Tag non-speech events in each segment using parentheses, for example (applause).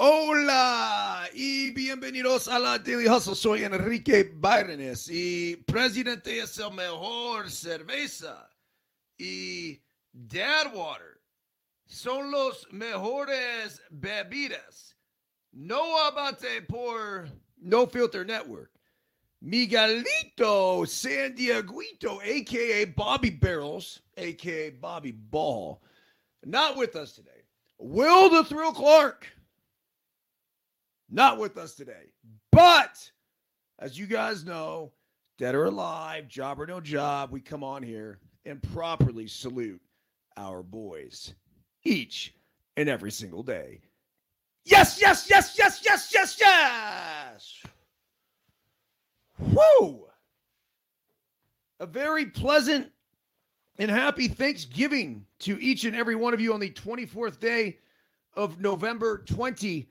Hola y bienvenidos a la Daily Hustle. Soy Enrique Byrones y Presidente es el mejor cerveza y Dadwater son los mejores bebidas. No abate por No Filter Network. Miguelito San Dieguito, aka Bobby Barrels, aka Bobby Ball, not with us today. Will the Thrill Clark not with us today. But as you guys know, dead or alive, job or no job, we come on here and properly salute our boys each and every single day. Yes, yes, yes, yes, yes, yes, yes. Woo! A very pleasant and happy Thanksgiving to each and every one of you on the 24th day of November 20-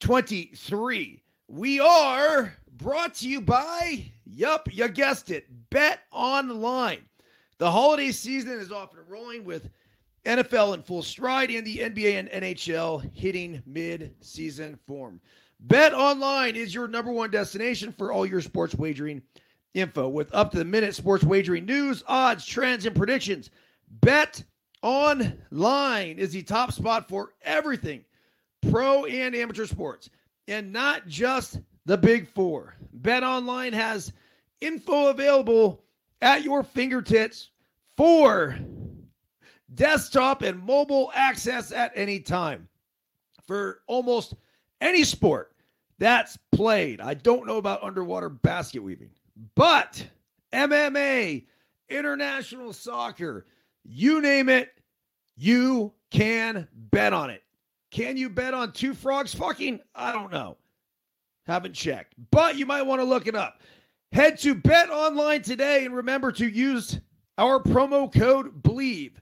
23. We are brought to you by, yup, you guessed it, Bet Online. The holiday season is off and rolling with NFL in full stride and the NBA and NHL hitting mid season form. Bet Online is your number one destination for all your sports wagering info with up to the minute sports wagering news, odds, trends, and predictions. Bet Online is the top spot for everything pro and amateur sports, and not just the big four. Bet Online has info available at your fingertips for desktop and mobile access at any time for almost any sport that's played. I don't know about underwater basket weaving, but MMA, international soccer, you name it, you can bet on it. Can you bet on two frogs fucking? I don't know. Haven't checked, but you might want to look it up. Head to Bet Online today and remember to use our promo code BLEAV,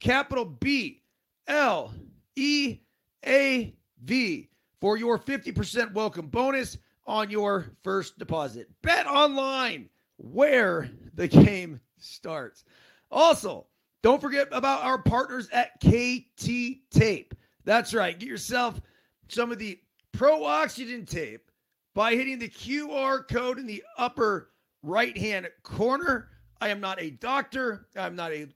capital B L E A V, for your 50% welcome bonus on your first deposit. Bet Online, where the game starts. Also, don't forget about our partners at KT Tape. That's right. Get yourself some of the Pro Oxygen tape by hitting the QR code in the upper right hand corner. I am not a doctor. I'm not a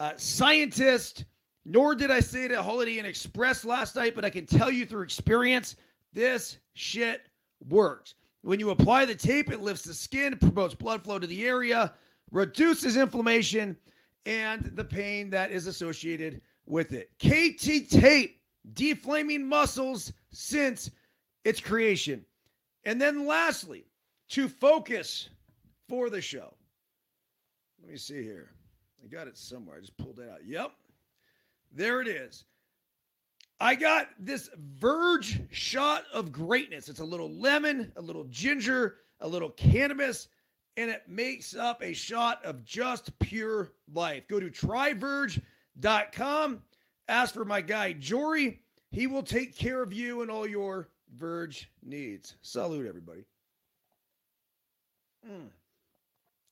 uh, scientist, nor did I say it at Holiday Inn Express last night, but I can tell you through experience this shit works. When you apply the tape, it lifts the skin, promotes blood flow to the area, reduces inflammation and the pain that is associated with it. KT Tape, deflaming muscles since its creation. And then lastly, to focus for the show. Let me see here. I got it somewhere. I just pulled it out. Yep. There it is. I got this Verge shot of greatness. It's a little lemon, a little ginger, a little cannabis, and it makes up a shot of just pure life. Go to tryverge.com com. Ask for my guy, Jory. He will take care of you and all your Verge needs. Salute, everybody. Mm.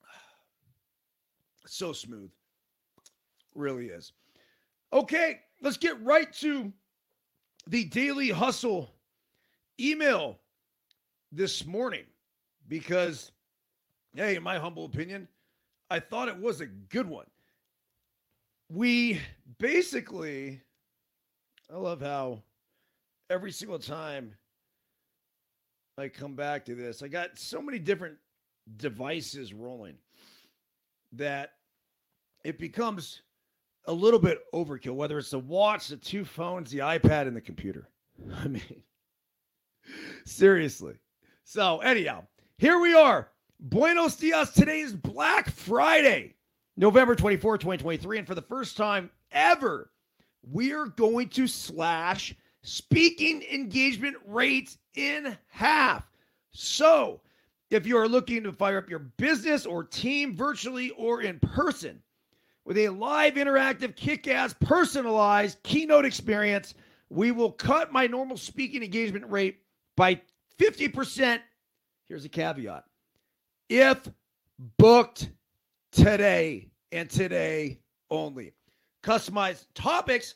(sighs) So smooth. Really is. Okay, let's get right to the Daily Hustle email this morning because, hey, in my humble opinion, I thought it was a good one we basically, I love how every single time I come back to this, I got so many different devices rolling that it becomes a little bit overkill, whether it's the watch, the two phones, the iPad, and the computer. (laughs) I mean, seriously. So, anyhow, here we are. Buenos dias. Today is Black Friday. November 24, 2023. And for the first time ever, we're going to slash speaking engagement rates in half. So, if you are looking to fire up your business or team virtually or in person with a live, interactive, kick ass, personalized keynote experience, we will cut my normal speaking engagement rate by 50%. Here's a caveat if booked today and today only. Customized topics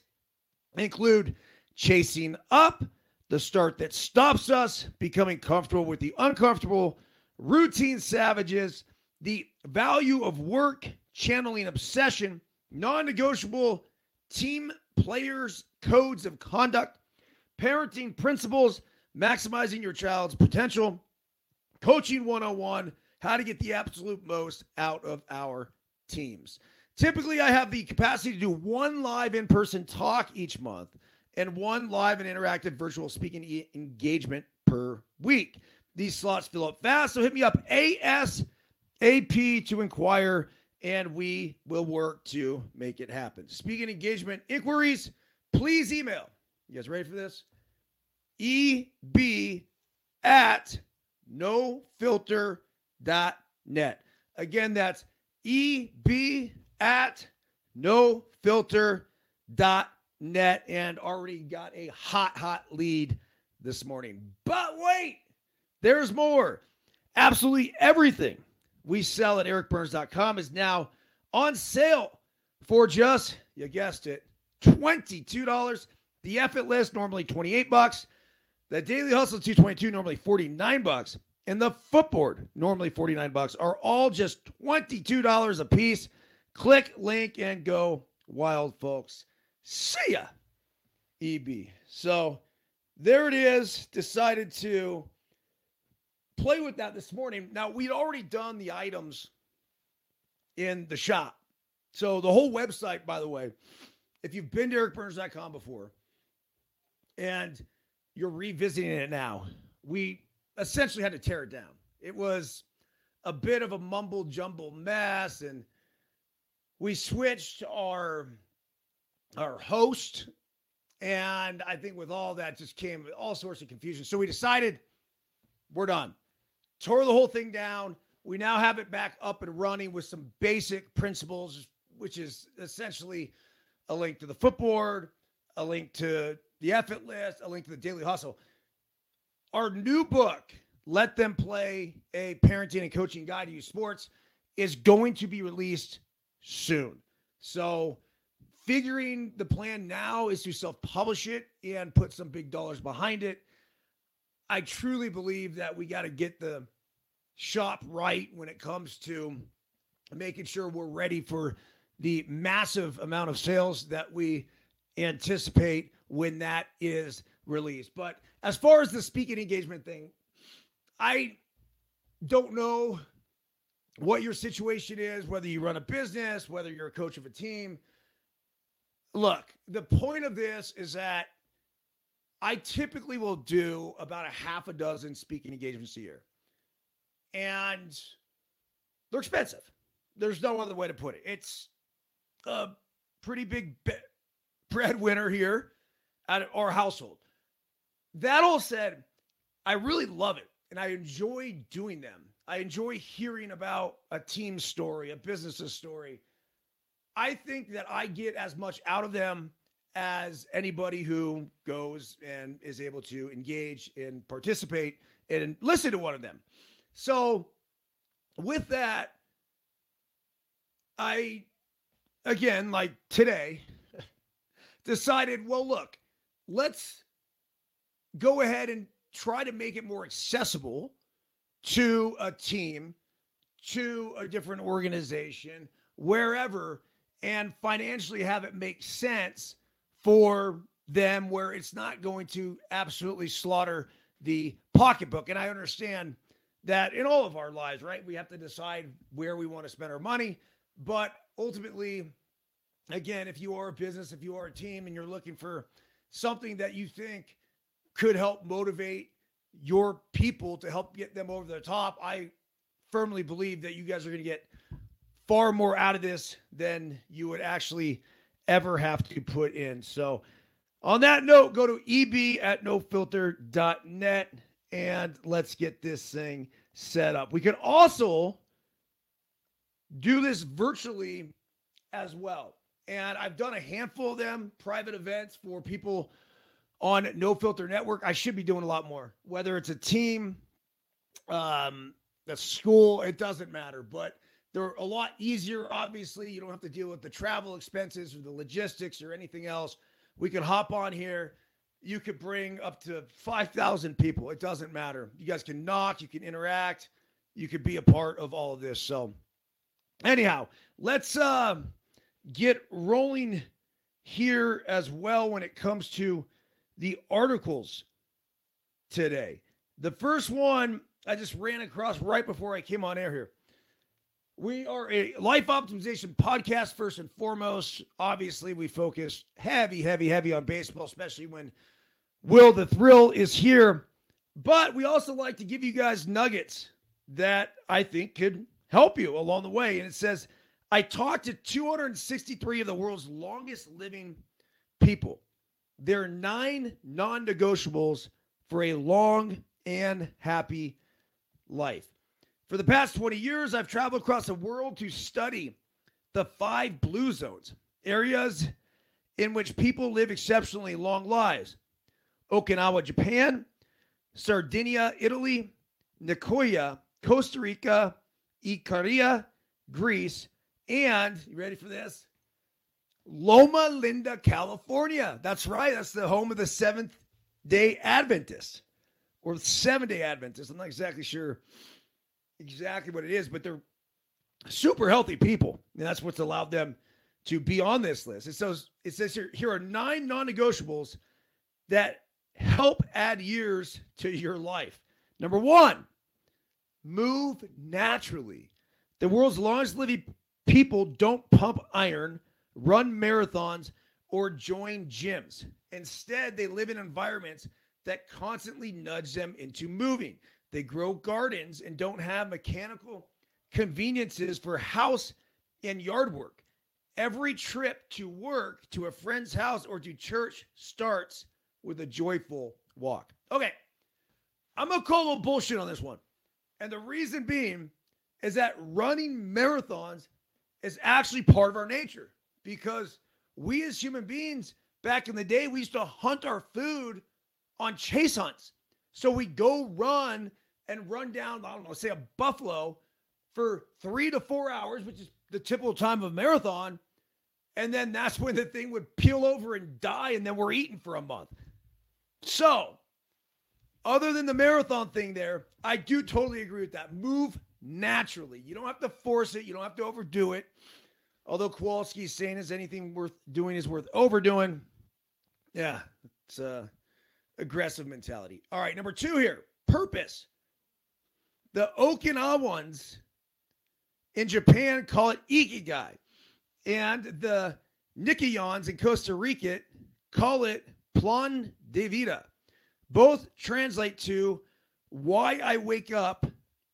include chasing up the start that stops us becoming comfortable with the uncomfortable, routine savages, the value of work, channeling obsession, non negotiable team players' codes of conduct, parenting principles, maximizing your child's potential, coaching 101, how to get the absolute most out of our teams. Typically, I have the capacity to do one live in person talk each month and one live and interactive virtual speaking e- engagement per week. These slots fill up fast, so hit me up ASAP to inquire, and we will work to make it happen. Speaking engagement inquiries, please email. You guys ready for this? EB at nofilter.net. Again, that's EB at nofilter.net and already got a hot, hot lead this morning. But wait, there's more. Absolutely everything we sell at ericbyrnes.com is now on sale for just, you guessed it, $22. The effort list normally 28 bucks. The daily hustle 222, normally 49 bucks. And the footboard, normally 49 bucks, are all just $22 a piece. Click link and go wild, folks. See ya, EB. So there it is. Decided to play with that this morning. Now, we'd already done the items in the shop. So the whole website, by the way, if you've been to ericbyrnes.com before and you're revisiting it now, we essentially had to tear it down. It was a bit of a mumble jumble mess and we switched our our host and i think with all that just came all sorts of confusion. So we decided we're done. Tore the whole thing down. We now have it back up and running with some basic principles which is essentially a link to the footboard a link to the effort list a link to the daily hustle our new book let them play a parenting and coaching guide to youth sports is going to be released soon. So, figuring the plan now is to self publish it and put some big dollars behind it. I truly believe that we got to get the shop right when it comes to making sure we're ready for the massive amount of sales that we anticipate when that is released. But as far as the speaking engagement thing, I don't know what your situation is, whether you run a business, whether you're a coach of a team. Look, the point of this is that I typically will do about a half a dozen speaking engagements a year. And they're expensive. There's no other way to put it. It's a pretty big breadwinner here at our household. That all said, I really love it and I enjoy doing them. I enjoy hearing about a team story, a business's story. I think that I get as much out of them as anybody who goes and is able to engage and participate and listen to one of them. So, with that, I, again, like today, (laughs) decided, well, look, let's go ahead and try to make it more accessible to a team, to a different organization, wherever, and financially have it make sense for them where it's not going to absolutely slaughter the pocketbook. And I understand that in all of our lives, right? We have to decide where we want to spend our money. But ultimately, again, if you are a business, if you are a team and you're looking for something that you think could help motivate your people to help get them over the top. I firmly believe that you guys are going to get far more out of this than you would actually ever have to put in. So, on that note, go to eb at nofilter.net and let's get this thing set up. We can also do this virtually as well. And I've done a handful of them, private events for people on No Filter Network. I should be doing a lot more, whether it's a team, um, a school, it doesn't matter. But they're a lot easier. Obviously, you don't have to deal with the travel expenses or the logistics or anything else. We can hop on here. you could bring up to 5,000 people. It doesn't matter. You guys can knock, you can interact, you could be a part of all of this. So, anyhow, let's uh, get rolling here as well when it comes to the articles today. The first one I just ran across right before I came on air here. We are a life optimization podcast, first and foremost. Obviously, we focus heavy, heavy, heavy on baseball, especially when Will the Thrill is here. But we also like to give you guys nuggets that I think could help you along the way. And it says, I talked to 263 of the world's longest living people. There are nine non negotiables for a long and happy life. For the past 20 years, I've traveled across the world to study the five blue zones, areas in which people live exceptionally long lives Okinawa, Japan, Sardinia, Italy, Nicoya, Costa Rica, Ikaria, Greece, and you ready for this? Loma Linda, California. That's right. That's the home of the Seventh day Adventists or seven day Adventists. I'm not exactly sure exactly what it is, but they're super healthy people. And that's what's allowed them to be on this list. It says, it says here, here are nine non negotiables that help add years to your life. Number one, move naturally. The world's longest living people don't pump iron, run marathons, or join gyms. Instead, they live in environments that constantly nudge them into moving. They grow gardens and don't have mechanical conveniences for house and yard work. Every trip to work, to a friend's house, or to church starts with a joyful walk. Okay, I'm to call a little bullshit on this one. And the reason being is that running marathons is actually part of our nature because we as human beings back in the day, we used to hunt our food on chase hunts. So we go run and run down, I don't know, say a buffalo for three to four hours, which is the typical time of a marathon. And then that's when the thing would peel over and die, and then we're eating for a month. So, other than the marathon thing there, I do totally agree with that. Move naturally. You don't have to force it, you don't have to overdo it. Although Kowalski's saying is anything worth doing is worth overdoing. Yeah, it's a aggressive mentality. All right, number two here purpose. The Okinawans in Japan call it Ikigai, and the Nicoyans in Costa Rica call it Plan de Vida. Both translate to why I wake up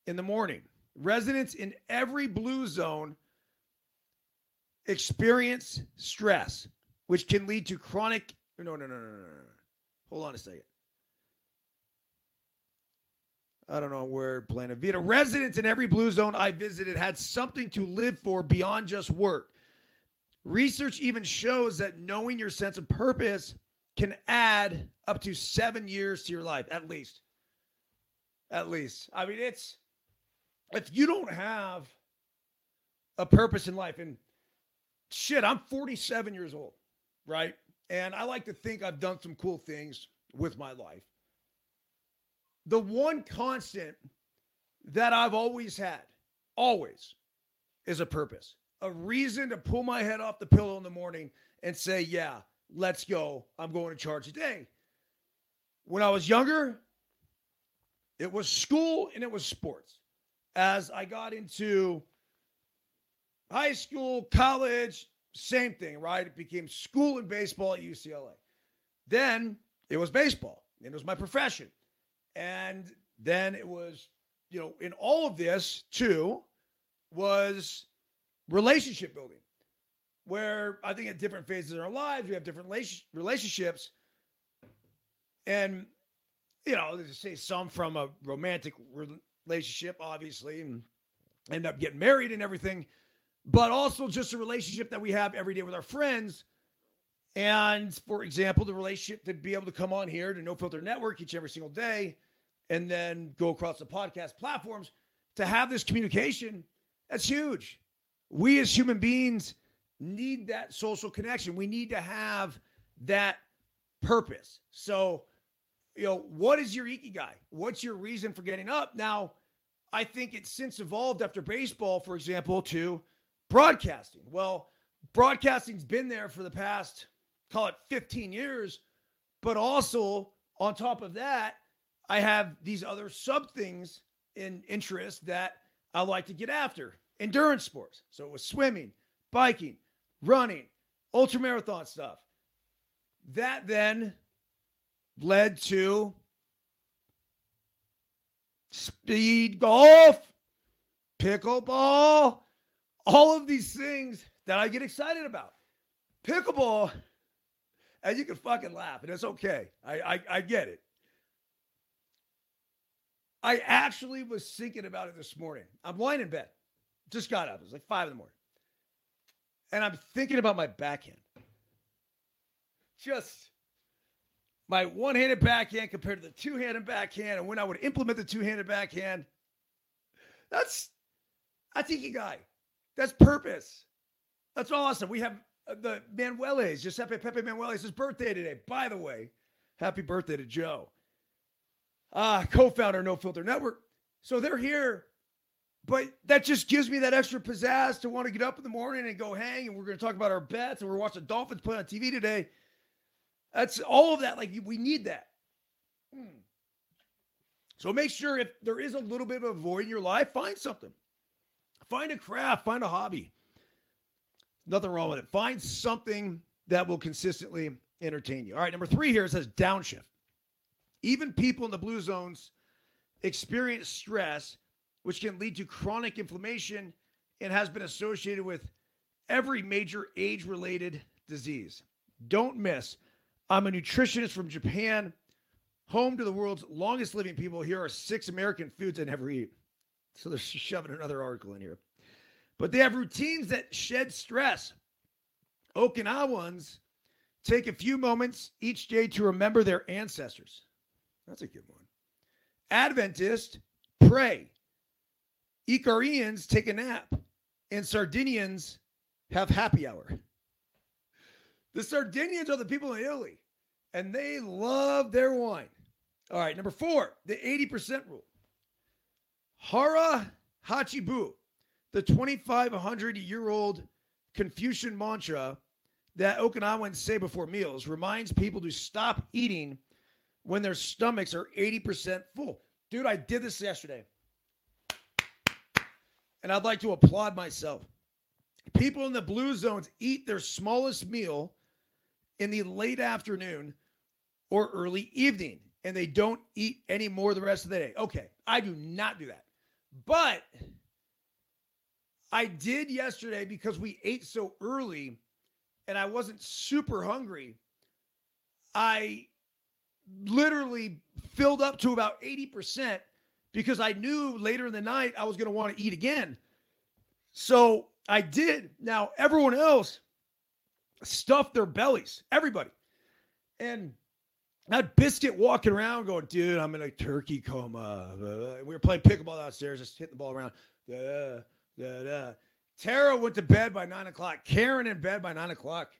in the morning. Residents in every blue zone experience stress, which can lead to chronic. No, no, no, no, no, no. Hold on a second. I don't know where Plano Vita. Residents in every blue zone I visited had something to live for beyond just work. Research even shows that knowing your sense of purpose can add up to seven years to your life, at least. At least. I mean, it's if you don't have a purpose in life, and shit, I'm 47 years old, right? And I like to think I've done some cool things with my life. The one constant that I've always had, always, is a purpose, a reason to pull my head off the pillow in the morning and say, yeah, let's go. I'm going to charge today. When I was younger, it was school and it was sports. As I got into high school, college, same thing, right? It became school and baseball at UCLA. Then it was baseball. It was my profession. And then it was, you know, in all of this too was relationship building, where I think at different phases in our lives, we have different relationships. And, you know, to say some from a romantic relationship, obviously, and end up getting married and everything but also just a relationship that we have every day with our friends. And for example, the relationship to be able to come on here to No Filter Network each and every single day and then go across the podcast platforms to have this communication, that's huge. We as human beings need that social connection. We need to have that purpose. So, you know, what is your ikigai? What's your reason for getting up? Now, I think it's since evolved after baseball, for example, to broadcasting. Well, broadcasting's been there for the past, call it 15 years, but also on top of that, I have these other sub things in interest that I like to get after. Endurance sports. So it was swimming, biking, running, ultra marathon stuff. That then led to speed golf, pickleball, all of these things that I get excited about. Pickleball, and you can fucking laugh, and it's okay. I, I, I get it. I actually was thinking about it this morning. I'm lying in bed. Just got up. It was like five in the morning. And I'm thinking about my backhand. Just my one handed backhand compared to the two handed backhand. And when I would implement the two handed backhand, that's that's ikigai. That's purpose. That's awesome. We have uh, the Manueles, Giuseppe Pepe Manueles, his birthday today. By the way, happy birthday to Joe uh, co-founder No Filter Network. So they're here, but that just gives me that extra pizzazz to want to get up in the morning and go hang. And we're going to talk about our bets, and we're watching Dolphins play on TV today. That's all of that. Like we need that. Hmm. So make sure if there is a little bit of a void in your life, find something. Find a craft, find a hobby. Nothing wrong with it. Find something that will consistently entertain you. All right, number three here says downshift. Even people in the blue zones experience stress, which can lead to chronic inflammation and has been associated with every major age related disease. Don't miss. I'm a nutritionist from Japan, home to the world's longest living people. Here are six American foods I never eat. So they're shoving another article in here. But they have routines that shed stress. Okinawans take a few moments each day to remember their ancestors. That's a good one. Adventists pray. Icarians take a nap. And Sardinians have happy hour. The Sardinians are the people in Italy, and they love their wine. All right, number four, the 80% rule. Hara Hachibu, the 2,500 year old Confucian mantra that Okinawans say before meals, reminds people to stop eating when their stomachs are 80% full. Dude, I did this yesterday. And I'd like to applaud myself. People in the blue zones eat their smallest meal in the late afternoon or early evening, and they don't eat any more the rest of the day. Okay, I do not do that. But I did yesterday because we ate so early and I wasn't super hungry. I literally filled up to about 80% because I knew later in the night I was going to want to eat again. So I did. Now, everyone else stuffed their bellies, everybody. And that biscuit walking around going, dude, I'm in a turkey coma. Uh, we were playing pickleball downstairs, just hitting the ball around. Da, da, da. Tara went to bed by nine o'clock. Karen in bed by nine o'clock.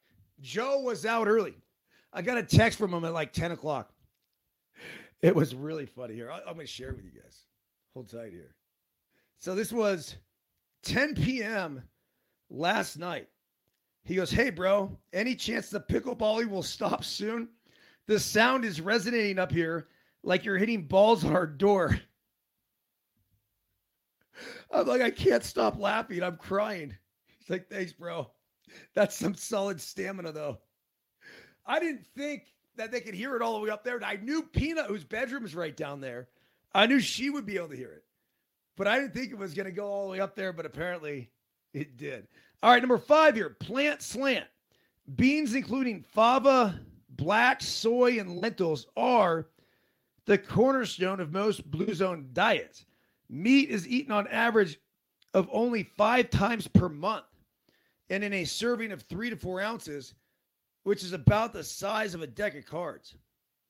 Joe was out early. I got a text from him at like 10 o'clock. It was really funny here. I'm going to share with you guys. Hold tight here. So this was 10 p.m. last night. He goes, Hey, bro, any chance the pickleball will stop soon? The sound is resonating up here like you're hitting balls on our door. (laughs) I'm like, I can't stop laughing. I'm crying. He's like, Thanks, bro. That's some solid stamina, though. I didn't think that they could hear it all the way up there. I knew Peanut, whose bedroom is right down there, I knew she would be able to hear it. But I didn't think it was going to go all the way up there, but apparently it did. All right, number five here plant slant. Beans, including fava, black, soy, and lentils, are the cornerstone of most blue zone diets. Meat is eaten on average of only five times per month. And in a serving of three to four ounces, which is about the size of a deck of cards.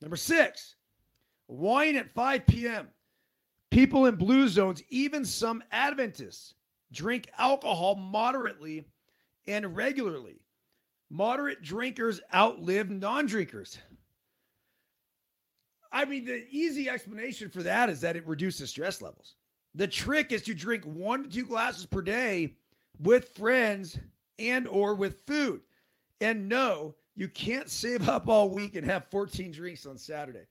Number six, wine at 5 p.m. People in blue zones, even some Adventists, drink alcohol moderately and regularly. Moderate drinkers outlive non drinkers. I mean, the easy explanation for that is that it reduces stress levels. The trick is to drink one to two glasses per day with friends and or with food. And no, you can't save up all week and have 14 drinks on Saturday.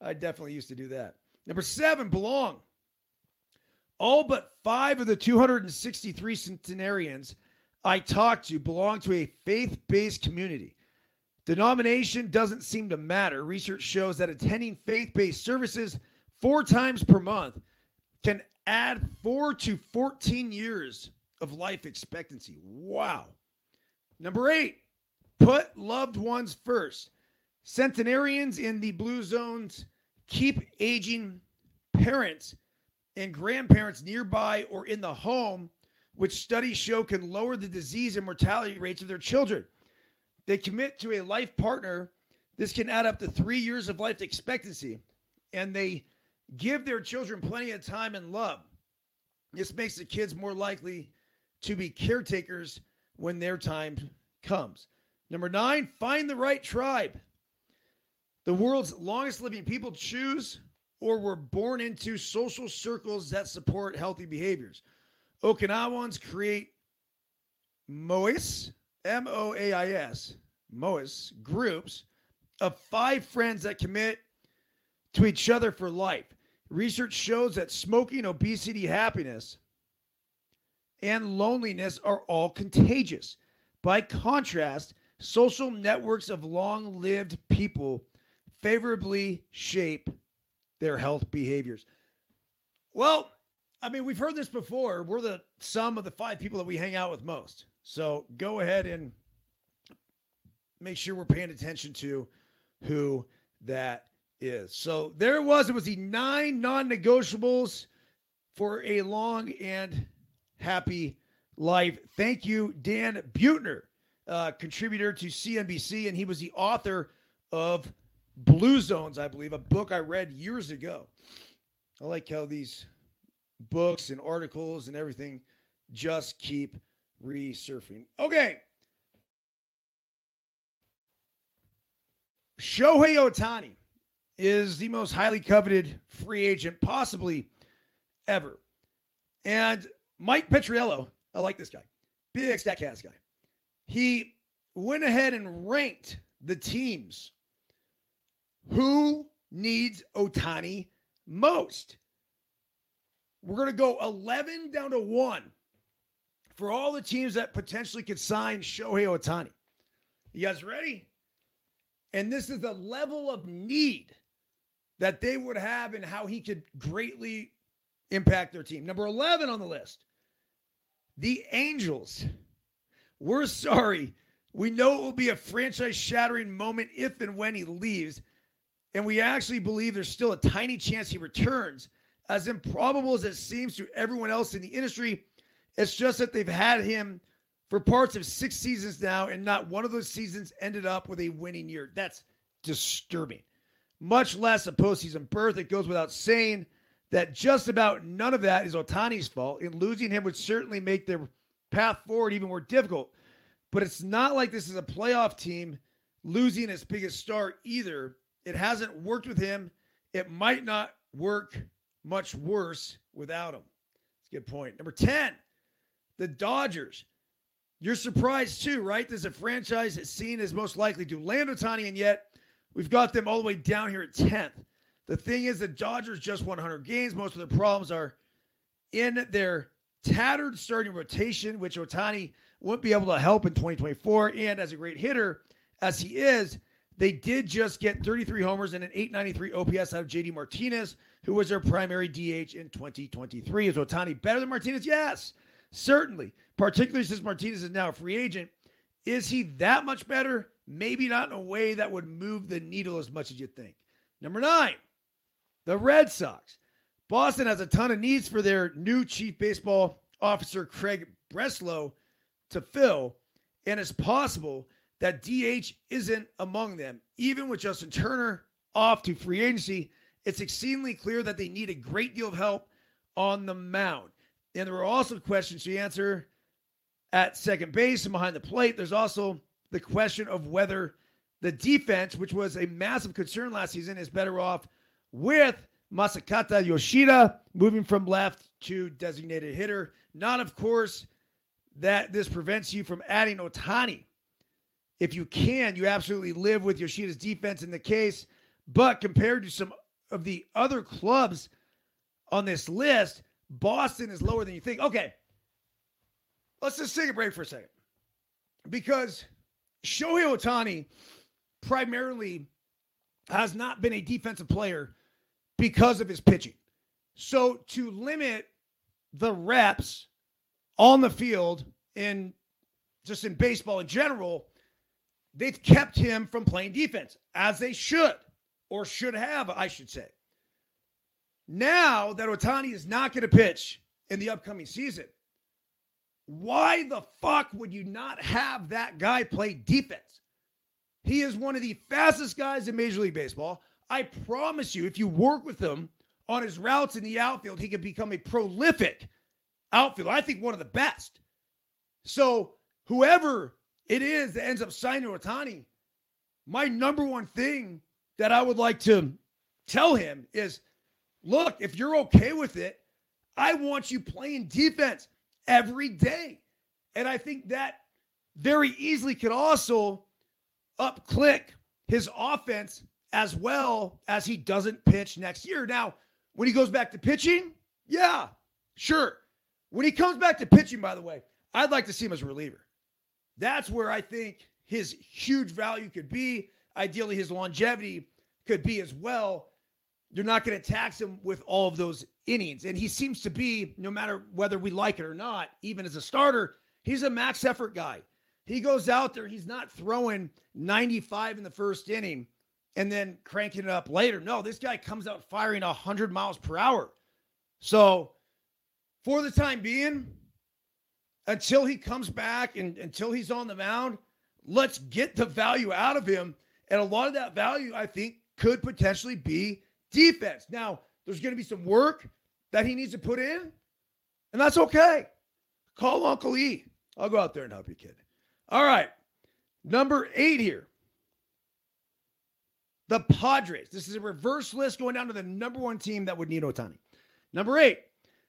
I definitely used to do that. Number seven, belong. All but five of the 263 centenarians I talked to belong to a faith based community. Denomination doesn't seem to matter. Research shows that attending faith based services four times per month can add four to 14 years of life expectancy. Wow. Number eight, put loved ones first. Centenarians in the blue zones keep aging parents and grandparents nearby or in the home, which studies show can lower the disease and mortality rates of their children. They commit to a life partner. This can add up to three years of life expectancy, and they give their children plenty of time and love. This makes the kids more likely to be caretakers when their time comes. Number nine, find the right tribe. The world's longest living people choose or were born into social circles that support healthy behaviors. Okinawans create moais, M O A I S, moais groups of five friends that commit to each other for life. Research shows that smoking, obesity, happiness, and loneliness are all contagious. By contrast, social networks of long lived people favorably shape their health behaviors. Well, I mean, we've heard this before. We're the sum of the five people that we hang out with most. So go ahead and make sure we're paying attention to who that is. So there it was. It was the nine non negotiables for a long and happy life. Thank you, Dan Buettner, uh, contributor to CNBC, and he was the author of Blue Zones, I believe, a book I read years ago. I like how these books and articles and everything just keep resurfing. Okay. Shohei Ohtani is the most highly coveted free agent possibly ever. And Mike Petriello, I like this guy, big StatCast guy. He went ahead and ranked the teams who needs Ohtani most. We're going to go 11 down to 1 for all the teams that potentially could sign Shohei Ohtani. You guys ready? And this is the level of need that they would have and how he could greatly impact their team. Number 11 on the list, the Angels. We're sorry. We know it will be a franchise shattering moment if and when he leaves. And we actually believe there's still a tiny chance he returns. As improbable as it seems to everyone else in the industry, it's just that they've had him for parts of six seasons now, and not one of those seasons ended up with a winning year. That's disturbing. Much less a postseason berth. It goes without saying that just about none of that is Ohtani's fault, and losing him would certainly make their path forward even more difficult. But it's not like this is a playoff team losing its biggest star either. It hasn't worked with him. It might not work much worse without him. That's a good point. Number 10, the Dodgers. You're surprised too, right? There's a franchise that's seen as most likely to land Ohtani, and yet we've got them all the way down here at 10th. The thing is, the Dodgers just won 100 games. Most of their problems are in their tattered starting rotation, which Ohtani won't be able to help in 2024. And as a great hitter, as he is, they did just get 33 homers and an 893 OPS out of JD Martinez, who was their primary DH in 2023. Is Ohtani better than Martinez? Yes, certainly. Particularly since Martinez is now a free agent. Is he that much better? Maybe not in a way that would move the needle as much as you think. Number nine, the Red Sox. Boston has a ton of needs for their new chief baseball officer, Craig Breslow, to fill, and it's possible that DH isn't among them. Even with Justin Turner off to free agency, it's exceedingly clear that they need a great deal of help on the mound. And there are also questions to answer at second base and behind the plate. There's also the question of whether the defense, which was a massive concern last season, is better off with Masataka Yoshida moving from left to designated hitter. Not, of course, that this prevents you from adding Ohtani. If you can, you absolutely live with Yoshida's defense in the case. But compared to some of the other clubs on this list, Boston is lower than you think. Okay, let's just take a break for a second. Because Shohei Ohtani primarily has not been a defensive player because of his pitching. So to limit the reps on the field in just in baseball in general, they've kept him from playing defense as they should or should have, I should say. Now that Ohtani is not going to pitch in the upcoming season, why the fuck would you not have that guy play defense? He is one of the fastest guys in Major League Baseball. I promise you, if you work with him on his routes in the outfield, he can become a prolific outfielder. I think one of the best. So, whoever it is that ends up signing Ohtani, my number one thing that I would like to tell him is look, if you're okay with it, I want you playing defense every day. And I think that very easily could also up click his offense as well as he doesn't pitch next year. Now, when he goes back to pitching, yeah, sure. When he comes back to pitching, by the way, I'd like to see him as a reliever. That's where I think his huge value could be. Ideally, his longevity could be as well. You're not going to tax him with all of those innings. And he seems to be, no matter whether we like it or not, even as a starter, he's a max effort guy. He goes out there, he's not throwing 95 in the first inning and then cranking it up later. No, this guy comes out firing 100 miles per hour. So, for the time being, until he comes back and until he's on the mound, let's get the value out of him. And a lot of that value, I think, could potentially be defense. Now, there's going to be some work that he needs to put in, and that's okay. Call Uncle E. I'll go out there and help you, kid. All right. Number eight here. The Padres. This is a reverse list going down to the number one team that would need Ohtani. Number eight.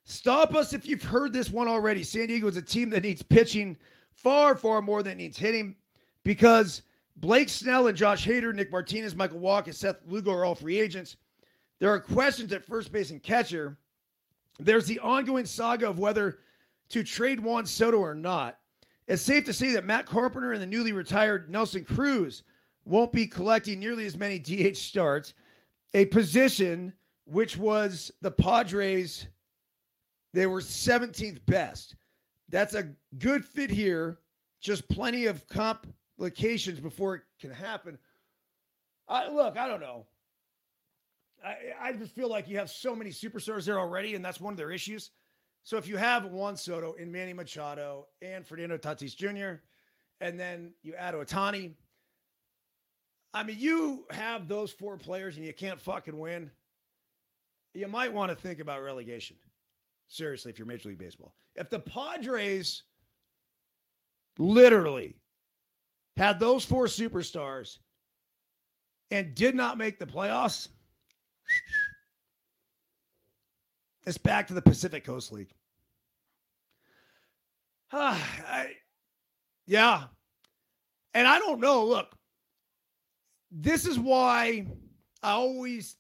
Stop us if you've heard this one already. San Diego is a team that needs pitching far, far more than it needs hitting because Blake Snell and Josh Hader, Nick Martinez, Michael Wacha, and Seth Lugo are all free agents. There are questions at first base and catcher. There's the ongoing saga of whether to trade Juan Soto or not. It's safe to say that Matt Carpenter and the newly retired Nelson Cruz won't be collecting nearly as many DH starts, a position which was the Padres, they were 17th best. That's a good fit here. Just plenty of complications before it can happen. I, look, I don't know. I, I just feel like you have so many superstars there already, and that's one of their issues. So if you have Juan Soto and Manny Machado and Fernando Tatis Jr., and then you add Ohtani, I mean, you have those four players and you can't fucking win. You might want to think about relegation. Seriously, if you're Major League Baseball. If the Padres literally had those four superstars and did not make the playoffs, (sighs) it's back to the Pacific Coast League. Uh, (sighs) I, yeah. And I don't know. Look, this is why I always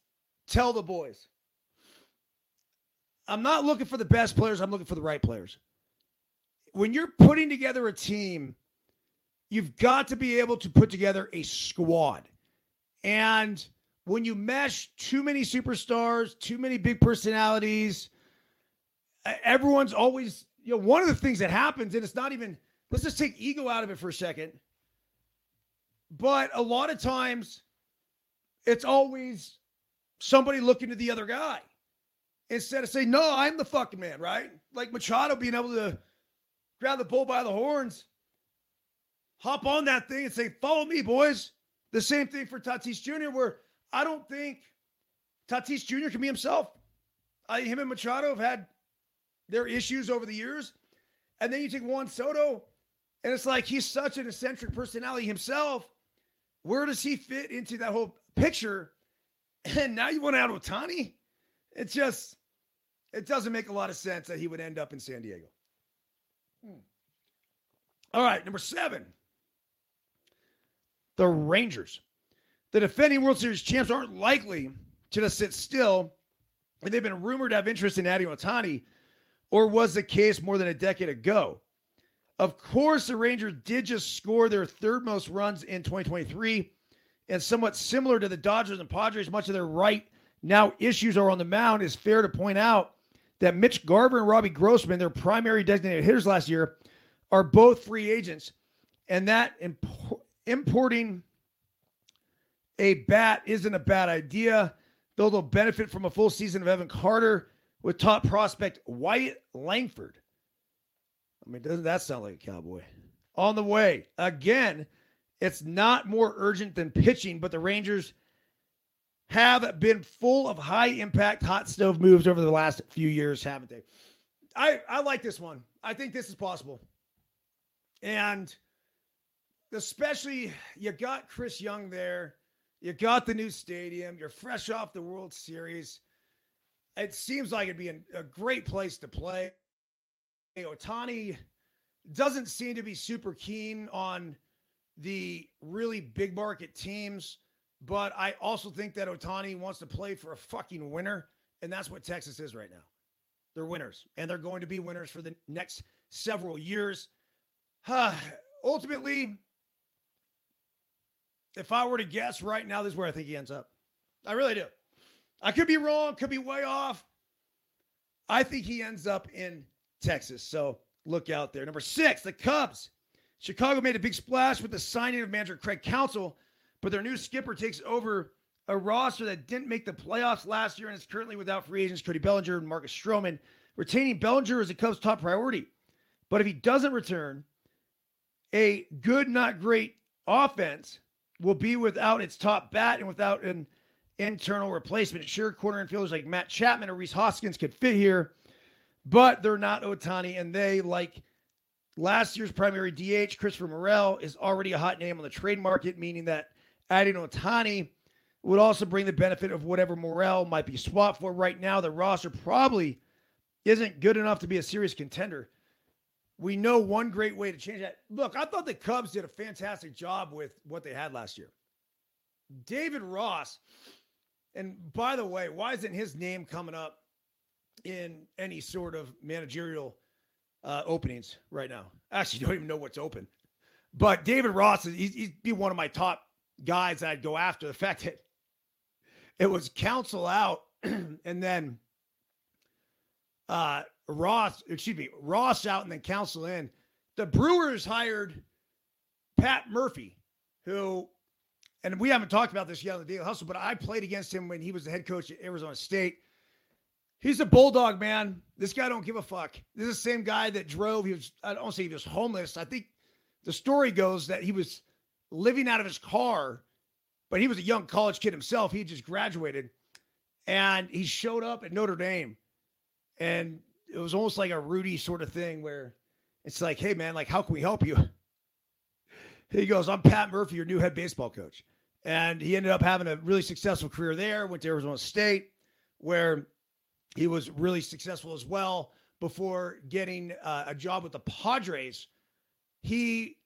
tell the boys I'm not looking for the best players, I'm looking for the right players. When you're putting together a team, you've got to be able to put together a squad. And when you mesh too many superstars, too many big personalities, everyone's always, you know, one of the things that happens, and it's not even, let's just take ego out of it for a second. But a lot of times, it's always somebody looking to the other guy instead of saying, No, I'm the fucking man, right? Like Machado being able to grab the bull by the horns, hop on that thing and say, Follow me, boys. The same thing for Tatis Jr., where I don't think Tatis Jr. can be himself. I, him and Machado have had their issues over the years. And then you take Juan Soto, and it's like he's such an eccentric personality himself where does he fit into that whole picture? And now you want to add Ohtani? It just it doesn't make a lot of sense that he would end up in San Diego. Hmm. All right, number seven. The Rangers. The defending World Series champs aren't likely to just sit still. And they've been rumored to have interest in adding Ohtani, or was the case more than a decade ago. Of course, the Rangers did just score their third most runs in 2023, and somewhat similar to the Dodgers and Padres, much of their right now issues are on the mound. Is fair to point out that Mitch Garver and Robbie Grossman, their primary designated hitters last year, are both free agents, and that importing a bat isn't a bad idea. Though they'll benefit from a full season of Evan Carter with top prospect Wyatt Langford. I mean, doesn't that sound like a cowboy? On the way. Again, it's not more urgent than pitching, but the Rangers have been full of high impact hot stove moves over the last few years, haven't they? I, I like this one. I think this is possible. And especially you got Chris Young there. You got the new stadium. You're fresh off the World Series. It seems like it'd be a great place to play. Ohtani doesn't seem to be super keen on the really big market teams, but I also think that Ohtani wants to play for a fucking winner, and that's what Texas is right now. They're winners, and they're going to be winners for the next several years. (sighs) Ultimately, if I were to guess right now, this is where I think he ends up. I really do. I could be wrong, could be way off. I think he ends up in Texas. So look out there. Number six, the Cubs. Chicago made a big splash with the signing of manager Craig Counsell, but their new skipper takes over a roster that didn't make the playoffs last year and is currently without free agents Cody Bellinger and Marcus Stroman. Retaining Bellinger is the Cubs' top priority. But if he doesn't return, a good, not great offense will be without its top bat and without an internal replacement. Sure, corner infielders like Matt Chapman or Rhys Hoskins could fit here, but they're not Ohtani. And they, like last year's primary DH, Christopher Morel, is already a hot name on the trade market, meaning that adding Ohtani would also bring the benefit of whatever Morel might be swapped for. Right now, the roster probably isn't good enough to be a serious contender. We know one great way to change that. Look, I thought the Cubs did a fantastic job with what they had last year. David Ross, and by the way, why isn't his name coming up in any sort of managerial uh, openings right now? Actually, (laughs) don't even know what's open. But David Ross, he's, he'd be one of my top guys I'd go after. The fact (laughs) that it was Counsell out (clears throat) and then uh, Ross, excuse me, Ross out and then Counsell in. The Brewers hired Pat Murphy, who, and we haven't talked about this yet on the Daily Hustle, but I played against him when he was the head coach at Arizona State. He's a bulldog, man. This guy don't give a fuck. This is the same guy that drove. He was, I don't say he was homeless. I think the story goes that he was living out of his car, but he was a young college kid himself. He just graduated and he showed up at Notre Dame and it was almost like a Rudy sort of thing where it's like, hey man, like how can we help you? (laughs) He goes, I'm Pat Murphy, your new head baseball coach. And he ended up having a really successful career there, went to Arizona State, where he was really successful as well before getting uh, a job with the Padres. He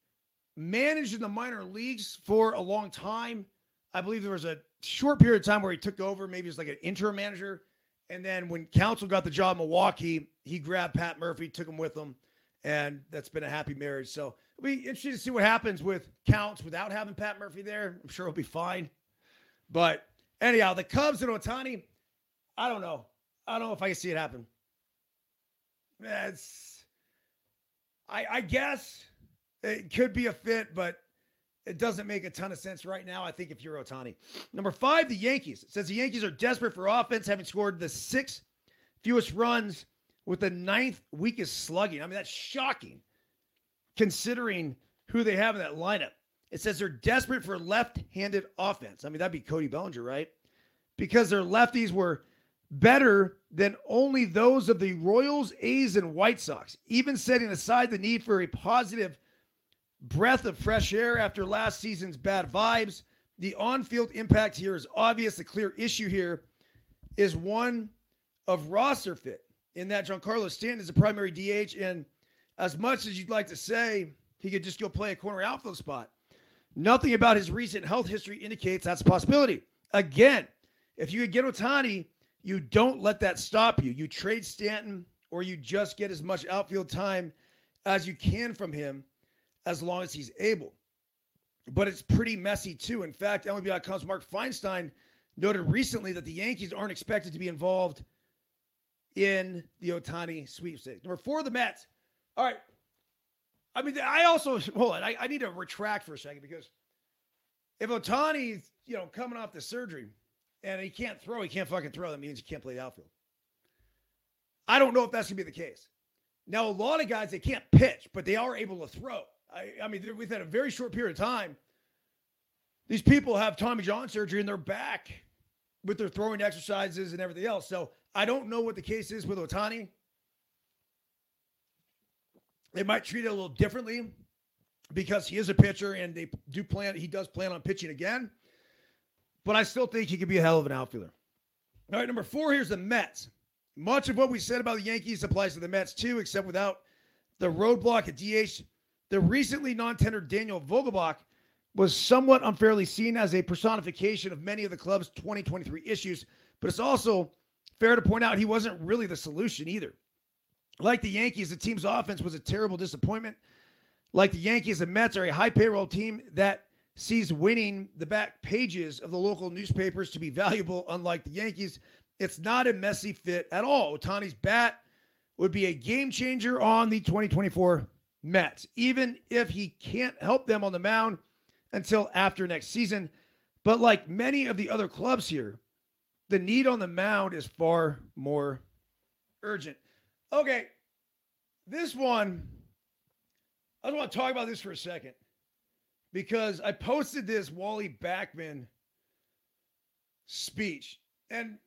managed in the minor leagues for a long time. I believe there was a short period of time where he took over, maybe as like an interim manager. And then when Counsell got the job in Milwaukee, he grabbed Pat Murphy, took him with him, and that's been a happy marriage. So it'll be interesting to see what happens with Counts without having Pat Murphy there. I'm sure it'll be fine. But anyhow, the Cubs and Ohtani, I don't know. I don't know if I can see it happen. That's I I guess it could be a fit, but it doesn't make a ton of sense right now. I think if you're Ohtani. Number five, the Yankees. It says the Yankees are desperate for offense, having scored the sixth fewest runs with the ninth weakest slugging. I mean, that's shocking considering who they have in that lineup. It says they're desperate for left handed offense. I mean, that'd be Cody Bellinger, right? Because their lefties were better than only those of the Royals, A's, and White Sox, even setting aside the need for a positive breath of fresh air after last season's bad vibes. The on field impact here is obvious. The clear issue here is one of roster fit, in that Giancarlo Stanton is a primary DH. And as much as you'd like to say he could just go play a corner outfield spot, nothing about his recent health history indicates that's a possibility. Again, if you could get Ohtani, you don't let that stop you. You trade Stanton or you just get as much outfield time as you can from him as long as he's able. But it's pretty messy too. In fact, MLB.com's Mark Feinsand noted recently that the Yankees aren't expected to be involved in the Ohtani sweepstakes. Number four, the Mets. All right. I mean, I also hold on. I, I need to retract for a second because if Ohtani's, you know, coming off the surgery and he can't throw, he can't fucking throw, that means he can't play the outfield. I don't know if that's gonna be the case. Now, a lot of guys they can't pitch, but they are able to throw. I, I mean, within a very short period of time, these people have Tommy John surgery and they're back with their throwing exercises and everything else. So I don't know what the case is with Ohtani. They might treat it a little differently because he is a pitcher and they do plan he does plan on pitching again. But I still think he could be a hell of an outfielder. All right, number four, here's the Mets. Much of what we said about the Yankees applies to the Mets too, except without the roadblock at DH. The recently non-tendered Daniel Vogelbach was somewhat unfairly seen as a personification of many of the club's 2023 issues, but it's also fair to point out he wasn't really the solution either. Like the Yankees, the team's offense was a terrible disappointment. Like the Yankees, the Mets are a high payroll team that sees winning the back pages of the local newspapers to be valuable, unlike the Yankees. It's not a messy fit at all. Ohtani's bat would be a game changer on the 2024 Mets, even if he can't help them on the mound until after next season. But like many of the other clubs here, the need on the mound is far more urgent. Okay, this one, I just want to talk about this for a second because I posted this Wally Backman speech. And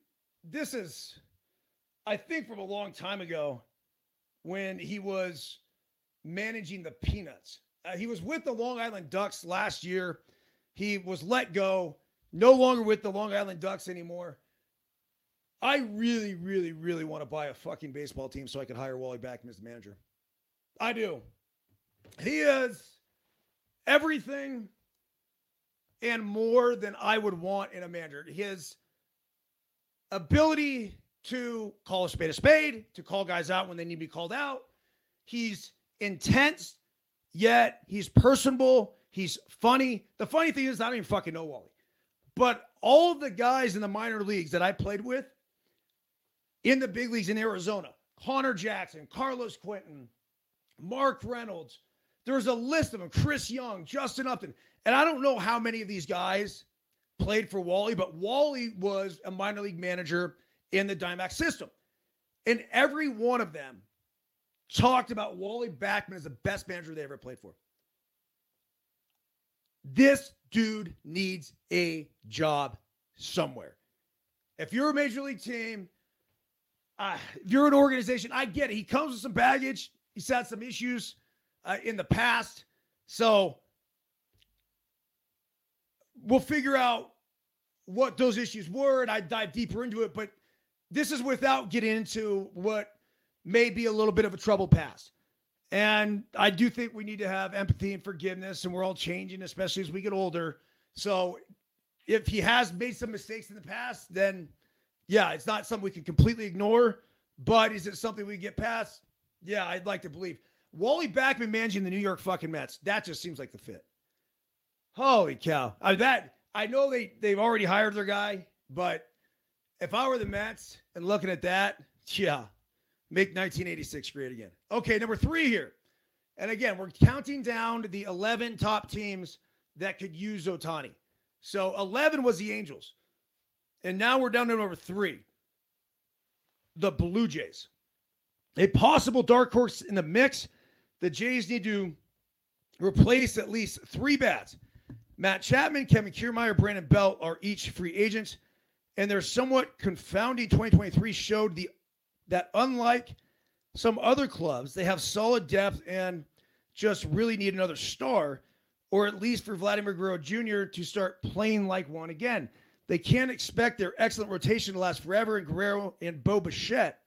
this is, I think, from a long time ago when he was managing the Peanuts. Uh, he was with the Long Island Ducks last year. He was let go, no longer with the Long Island Ducks anymore. I really, really, really want to buy a fucking baseball team so I can hire Wally Backman as the manager. I do. He is everything and more than I would want in a manager. His ability to call a spade a spade, to call guys out when they need to be called out. He's intense, yet he's personable. He's funny. The funny thing is, I don't even fucking know Wally. But all of the guys in the minor leagues that I played with, in the big leagues in Arizona. Connor Jackson, Carlos Quentin, Mark Reynolds. There's a list of them. Chris Young, Justin Upton. And I don't know how many of these guys played for Wally, but Wally was a minor league manager in the Diamondback system. And every one of them talked about Wally Backman as the best manager they ever played for. This dude needs a job somewhere. If you're a major league team uh, if you're an organization, I get it. He comes with some baggage. He's had some issues uh, in the past. So we'll figure out what those issues were and I dive deeper into it. But this is without getting into what may be a little bit of a trouble past. And I do think we need to have empathy and forgiveness, and we're all changing, especially as we get older. So if he has made some mistakes in the past, then yeah, it's not something we can completely ignore, but is it something we get past? Yeah, I'd like to believe. Wally Backman managing the New York fucking Mets. That just seems like the fit. Holy cow. I that I know they they've already hired their guy, but if I were the Mets and looking at that, yeah, make 1986 great again. Okay, number 3 here. And again, we're counting down the 11 top teams that could use Ohtani. So 11 was the Angels. And now we're down to number three the Blue Jays. A possible dark horse in the mix. The Jays need to replace at least three bats. Matt Chapman, Kevin Kiermaier, Brandon Belt are each free agents, and their somewhat confounding 2023 showed the that unlike some other clubs, they have solid depth and just really need another star, or at least for Vladimir Guerrero Jr. to start playing like one again. They can't expect their excellent rotation to last forever, and Guerrero and Bo Bichette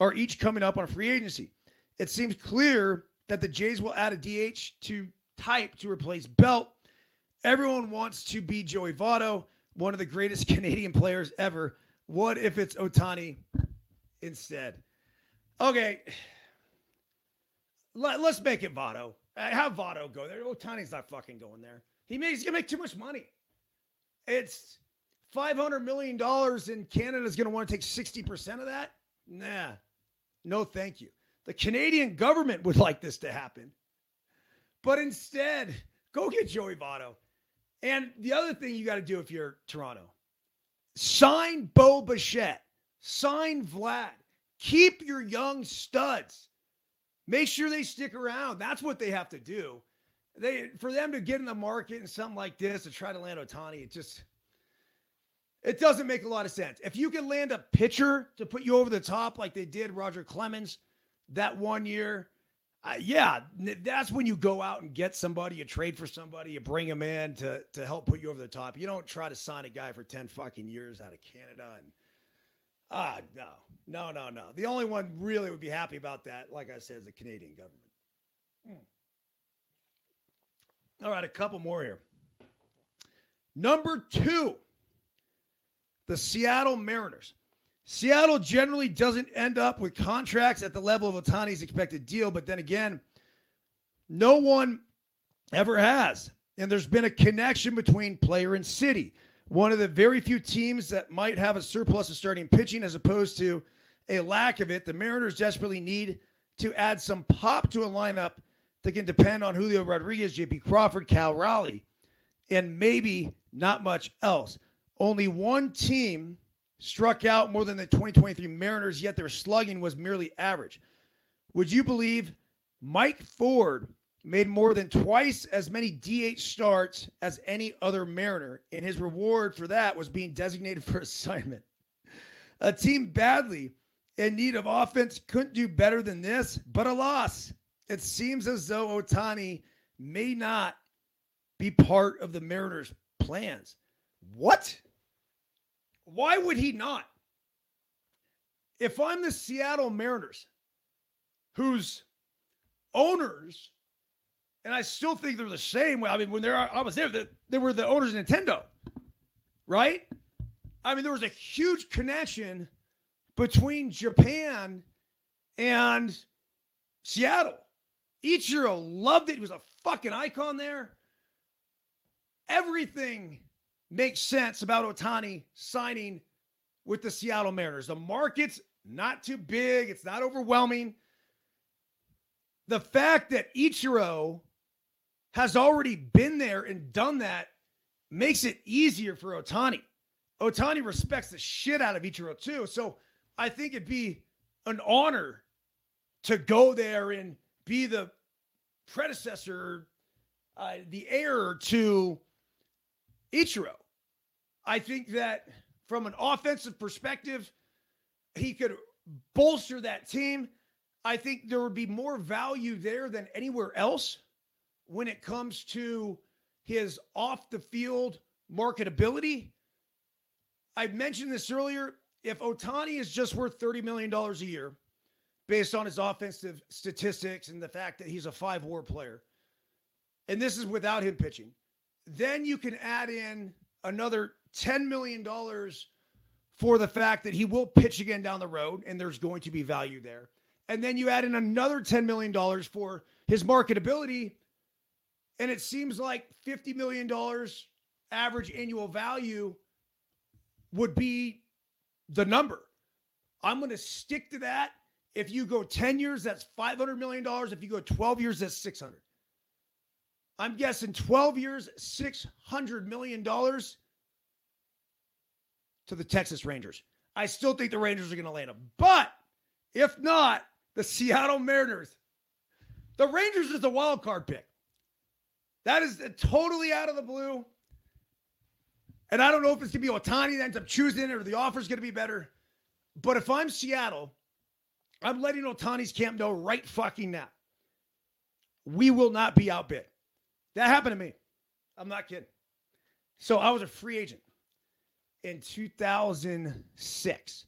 are each coming up on free agency. It seems clear that the Jays will add a DH to type to replace Belt. Everyone wants to be Joey Votto, one of the greatest (laughs) Canadian players ever. What if it's Ohtani instead? Okay, Let, us make it Votto. Uh, have Votto go there. Ohtani's not fucking going there. He makes he's gonna make too much money. It's five hundred million dollars, and Canada's gonna want to take sixty percent of that. Nah, no, thank you. The Canadian government would like this to happen, but instead, go get Joey Votto. And the other thing you got to do if you're Toronto, sign Bo Bichette, sign Vlad, keep your young studs. Make sure they stick around. That's what they have to do. They for them to get in the market and something like this to try to land Ohtani, it just it doesn't make a lot of sense. If you can land a pitcher to put you over the top like they did Roger Clemens that one year, uh, yeah, that's when you go out and get somebody, you trade for somebody, you bring them in to to help put you over the top. You don't try to sign a guy for 10 fucking years out of Canada and Ah, no, no, no, no. The only one really would be happy about that, like I said, is the Canadian government. Hmm. All right, a couple more here. Number two, the Seattle Mariners. Seattle generally doesn't end up with contracts at the level of Ohtani's expected deal, but then again, no one ever has. And there's been a connection between player and city one of the very few teams that might have a surplus of starting pitching as opposed to a lack of it. The Mariners desperately need to add some pop to a lineup that can depend on Julio Rodriguez, JP Crawford, Cal Raleigh, and maybe not much else. Only one team struck out more than the 2023 Mariners, yet their slugging was merely average. Would you believe Mike Ford made more than twice as many DH starts as any other Mariner, and his reward for that was being designated (laughs) for assignment. A team badly in need of offense couldn't do better than this, but alas, it seems as though Ohtani may not be part of the Mariners' plans. What? Why would he not? If I'm the Seattle Mariners, whose owners and I still think they're the same. I mean, when they're I was there, they, they were the owners of Nintendo, right? I mean, there was a huge connection between Japan and Seattle. Ichiro loved it. He was a fucking icon there. Everything makes sense about Ohtani signing with the Seattle Mariners. The market's not too big, it's not overwhelming. The fact that Ichiro has already been there and done that makes it easier for Ohtani. Ohtani respects the shit out of Ichiro too. So I think it'd be an honor to go there and be the predecessor, uh, the heir to Ichiro. I think that from an offensive perspective, he could bolster that team. I think there would be more value there than anywhere else when it comes to his off the field marketability. I mentioned this earlier. If Ohtani is just worth $30 million a year based on his offensive statistics and the fact that he's a five war player, and this is without him pitching, then you can add in another $10 million for the fact that he will pitch again down the road and there's going to be value there. And then you add in another $10 million for his marketability and it seems like $50 million average annual value would be the number. I'm going to stick to that. If you go 10 years, that's $500 million. If you go 12 years, that's 600. I'm guessing 12 years, $600 million to the Texas Rangers. I still think the Rangers are going to land him. But if not, the Seattle Mariners. The Rangers is the wild card pick. That is totally out of the blue. And I don't know if it's going to be Ohtani that ends up choosing or the offer is going to be better. But if I'm Seattle, I'm letting Ohtani's camp know right fucking now. We will not be outbid. That happened to me. I'm not kidding. So I was a free agent in 2006.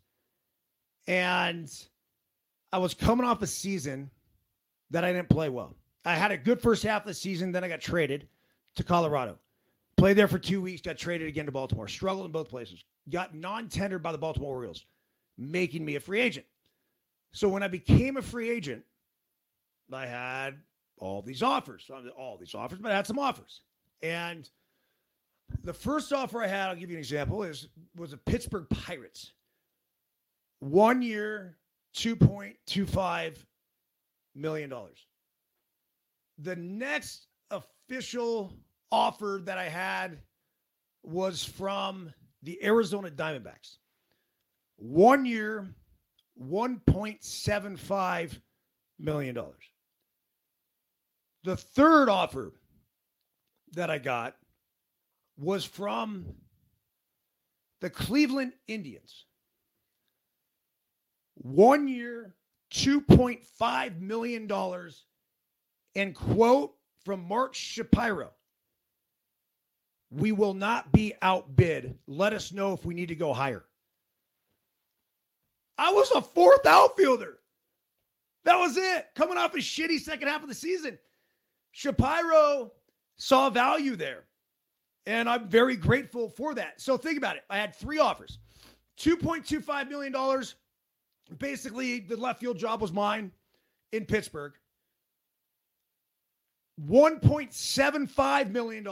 And I was coming off a season that I didn't play well. I had a good first half of the season, then I got traded to Colorado. Played there for two weeks, got traded again to Baltimore. Struggled in both places. Got non tendered by the Baltimore Orioles, making me a free agent. So when I became a free agent, I had all these offers. All these offers, but I had some offers. And the first offer I had, I'll give you an example, is was a Pittsburgh Pirates. One year, $2.25 million. The next official offer that I had was from the Arizona Diamondbacks. One year, $1.75 million. The third offer that I got was from the Cleveland Indians. One year, $2.5 million, and quote from Mark Shapiro We will not be outbid. Let us know if we need to go higher. I was a fourth outfielder. That was it. Coming off a shitty second half of the season. Shapiro saw value there. And I'm very grateful for that. So think about it. I had three offers $2.25 million. Basically, the left field job was mine in Pittsburgh. $1.75 million.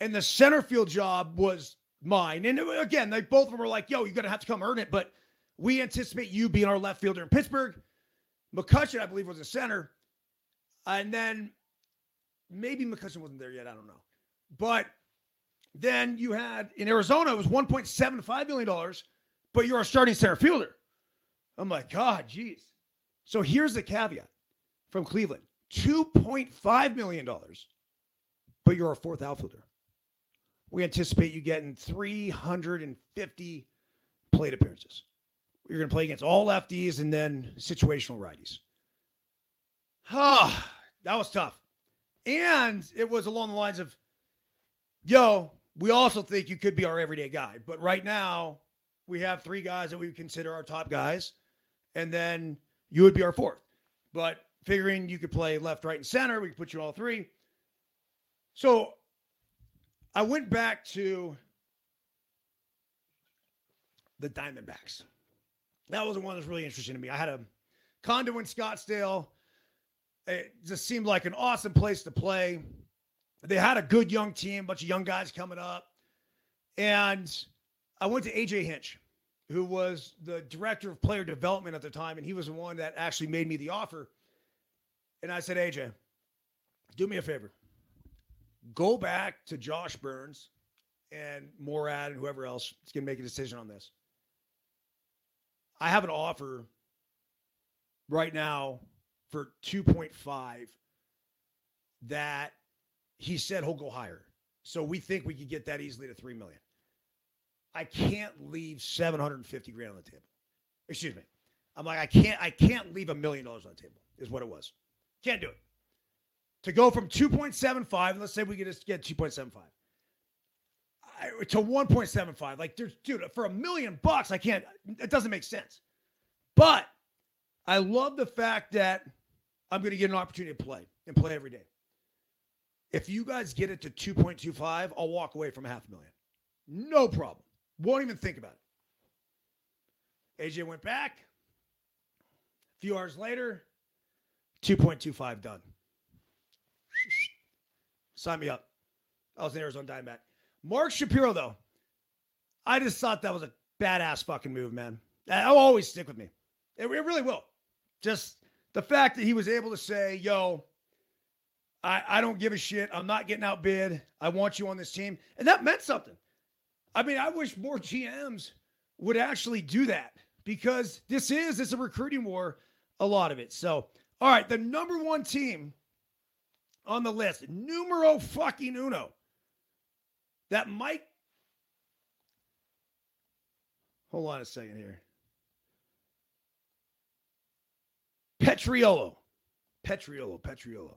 And the center field job was mine. And again, they both of them were like, yo, you're to have to come earn it. But we anticipate you being our left fielder in Pittsburgh. McCutchen, I believe, was a center. And then maybe McCutchen wasn't there yet. I don't know. But then you had in Arizona, it was $1.75 million, but you're a starting center fielder. I'm like, God, geez. So here's the caveat from Cleveland $2.5 million, but you're a fourth outfielder. We anticipate you getting 350 plate appearances. You're going to play against all lefties and then situational righties. Ah, that was tough. And it was along the lines of yo, we also think you could be our everyday guy. But right now, we have three guys that we consider our top guys, and then you would be our fourth. But figuring you could play left, right, and center, we could put you all three. So I went back to the Diamondbacks. That was the one that's really interesting to me. I had a condo in Scottsdale. It just seemed like an awesome place to play. They had a good young team, a bunch of young guys coming up. And I went to AJ Hinch, who was the director of player development at the time, and he was the one that actually made me the offer. And I said, AJ, do me a favor. Go back to Josh Byrnes and Morad and whoever else is going to make a decision on this. I have an offer right now for 2.5 that he said he'll go higher. So we think we could get that easily to 3 million. I can't leave 750 grand on the table. Excuse me. I'm like, I can't, I can't leave a million dollars on the table, is what it was. Can't do it. To go from 2.75, let's say we could just get 2.75 to 1.75. Like, there's, dude, for a million bucks, I can't, it doesn't make sense. But I love the fact that I'm going to get an opportunity to play and play every day. If you guys get it to 2.25, I'll walk away from half a million. No problem. Won't even think about it. AJ went back. A few hours later, 2.25 done. (laughs) Sign me up. I was in Arizona Diamondback. Mark Shapiro, though, I just thought that was a badass fucking move, man. That'll always stick with me. It, it really will. Just the fact that he was able to say, yo, I, I don't give a shit. I'm not getting outbid. I want you on this team. And that meant something. I mean, I wish more GMs would actually do that because this is it's a recruiting war, a lot of it. So, all right, the number one team on the list, numero fucking uno, that Mike. Hold on a second here. Petriolo. Petriolo. Petriolo.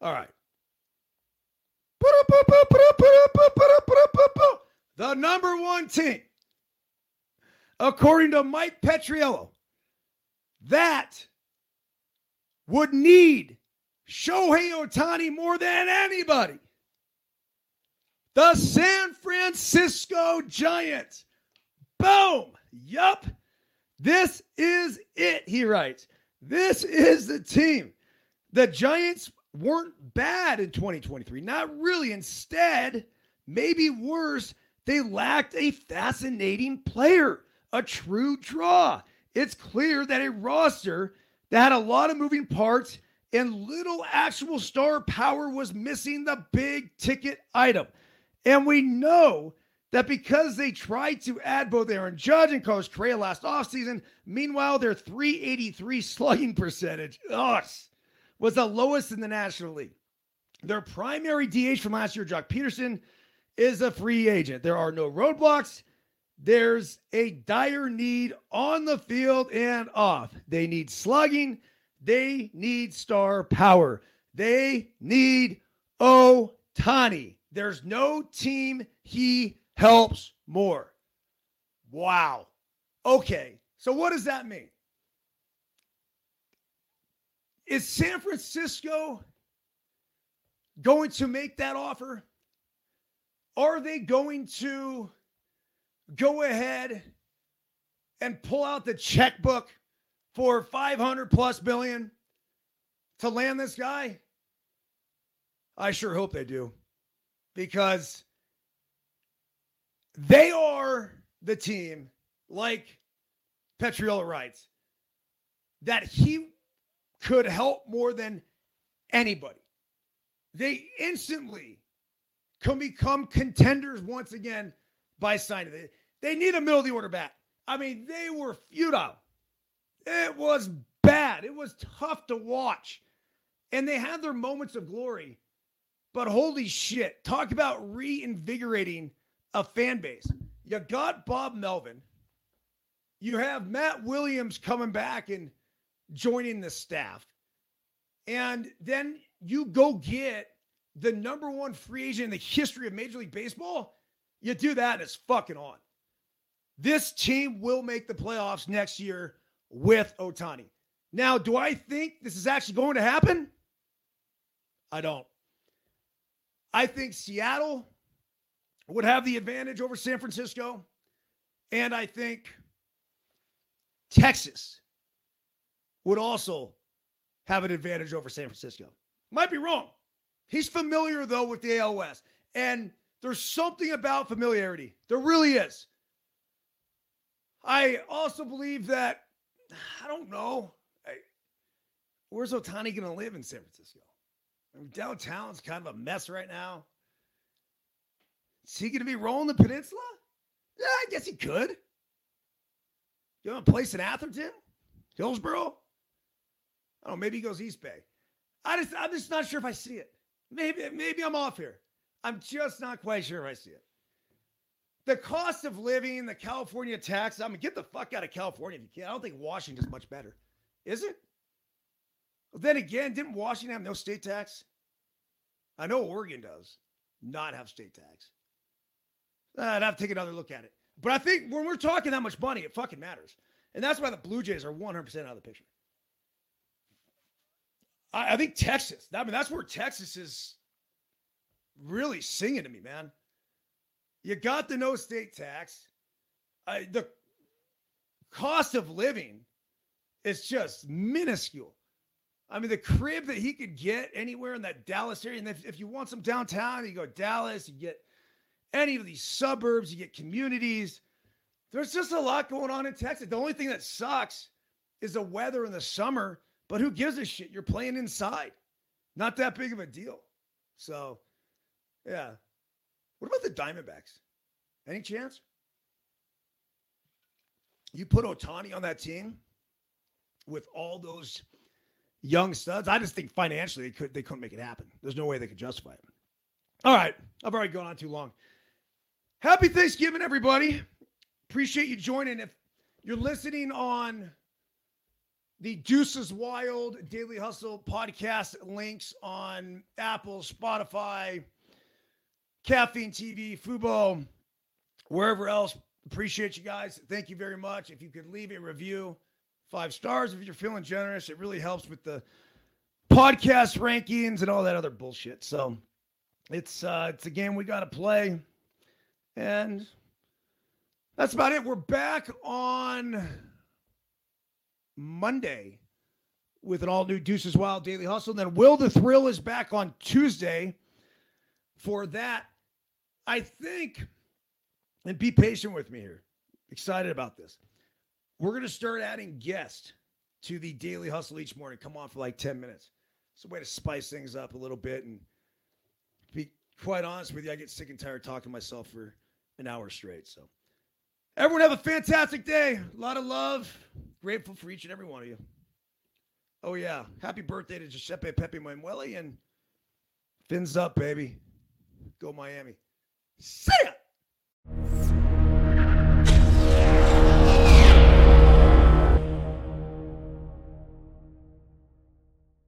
All right. the number one team, according to Mike Petriello, that would need Shohei Ohtani more than anybody. The San Francisco Giants. Boom. Yup. This is it, he writes. This is the team. The Giants weren't bad in 2023. Not really. Instead, maybe worse, they lacked a fascinating player, a true draw. It's clear that a roster that had a lot of moving parts and little actual star power was missing the big ticket item. And we know that because they tried to add both Aaron Judge and Carlos Correa last offseason, meanwhile, their 383 (laughs) slugging percentage ugh, was the lowest in the National League. Their primary DH from last year, Joc Pederson, is a free agent. There are no roadblocks. There's a dire need on the field and off. They need slugging. They need star power. They need Ohtani. There's no team he helps more. Wow. Okay. So what does that mean? Is San Francisco going to make that offer? Are they going to go ahead and pull out the checkbook for 500 plus billion to land this guy? I sure hope they do because they are the team, like Petriello writes, that he could help more than anybody. They instantly can become contenders once again by signing it. They need a middle of the order bat. I mean, they were futile. It was bad. It was tough to watch. And they had their moments of glory. But holy shit, talk about reinvigorating a fan base. You got Bob Melvin. You have Matt Williams coming back and joining the staff. And then you go get the number one free agent in the history of Major League Baseball. You do that and it's fucking on. This team will make the playoffs next year with Ohtani. Now, do I think this is actually going to happen? I don't. I think Seattle would have the advantage over San Francisco. And I think Texas would also have an advantage over San Francisco. Might be wrong. He's familiar, though, with the ALS. And there's something about familiarity. There really is. I also believe that, (sighs) I don't know, where's Ohtani going to live in San Francisco? I mean, downtown's kind of a mess right now. Is he going to be rolling the peninsula? Yeah, I guess he could. You want a place in Atherton? Hillsborough? I don't know, maybe he goes East Bay. I just I'm just not sure if I see it. Maybe maybe I'm off here. I'm just not quite sure I see it. The cost of living, the California tax, I mean, get the fuck out of California if you can. I don't think Washington's much better. Is it? Then again, didn't Washington have no state tax? I know Oregon does not have state tax. I'd have to take another look at it. But I think when we're talking that much money, it fucking matters. And that's why the Blue Jays are 100% out of the picture. I, I think Texas, I mean, that's where Texas is really singing to me, man. You got the no state tax. I, the cost of living is just minuscule. I mean, the crib that he could get anywhere in that Dallas area, and if, if you want some downtown, you go Dallas, you get any of these suburbs, you get communities. There's just a lot going on in Texas. The only thing that sucks is the weather in the summer, but who gives a shit? You're playing inside. Not that big of a deal. So, yeah. What about the Diamondbacks? Any chance? You put Ohtani on that team with all those young studs. I just think financially they could they couldn't make it happen. There's no way they could justify it. All right, I've already gone on too long. Happy Thanksgiving, everybody. Appreciate you joining. If you're listening on the Deuces Wild Daily Hustle podcast links on Apple, Spotify, Caffeine TV, Fubo, wherever else. Appreciate you guys. Thank you very much. If you could leave a review, five stars if you're feeling generous, it really helps with the podcast rankings and all that other bullshit. So it's uh it's a game we got to play. And that's about it. We're back on Monday with an all new Deuces Wild Daily Hustle. And then Will the Thrill is back on Tuesday for that. I think, and be patient with me here. Excited about this. We're going to start adding guests to the Daily Hustle each morning. Come on for like 10 minutes. It's a way to spice things up a little bit. And be quite honest with you, I get sick and tired talking to myself for an hour straight. So, everyone have a fantastic day. A lot of love. Grateful for each and every one of you. Oh, yeah. Happy birthday to Giuseppe Pepe Manueli and fins up, baby. Go Miami. Ya.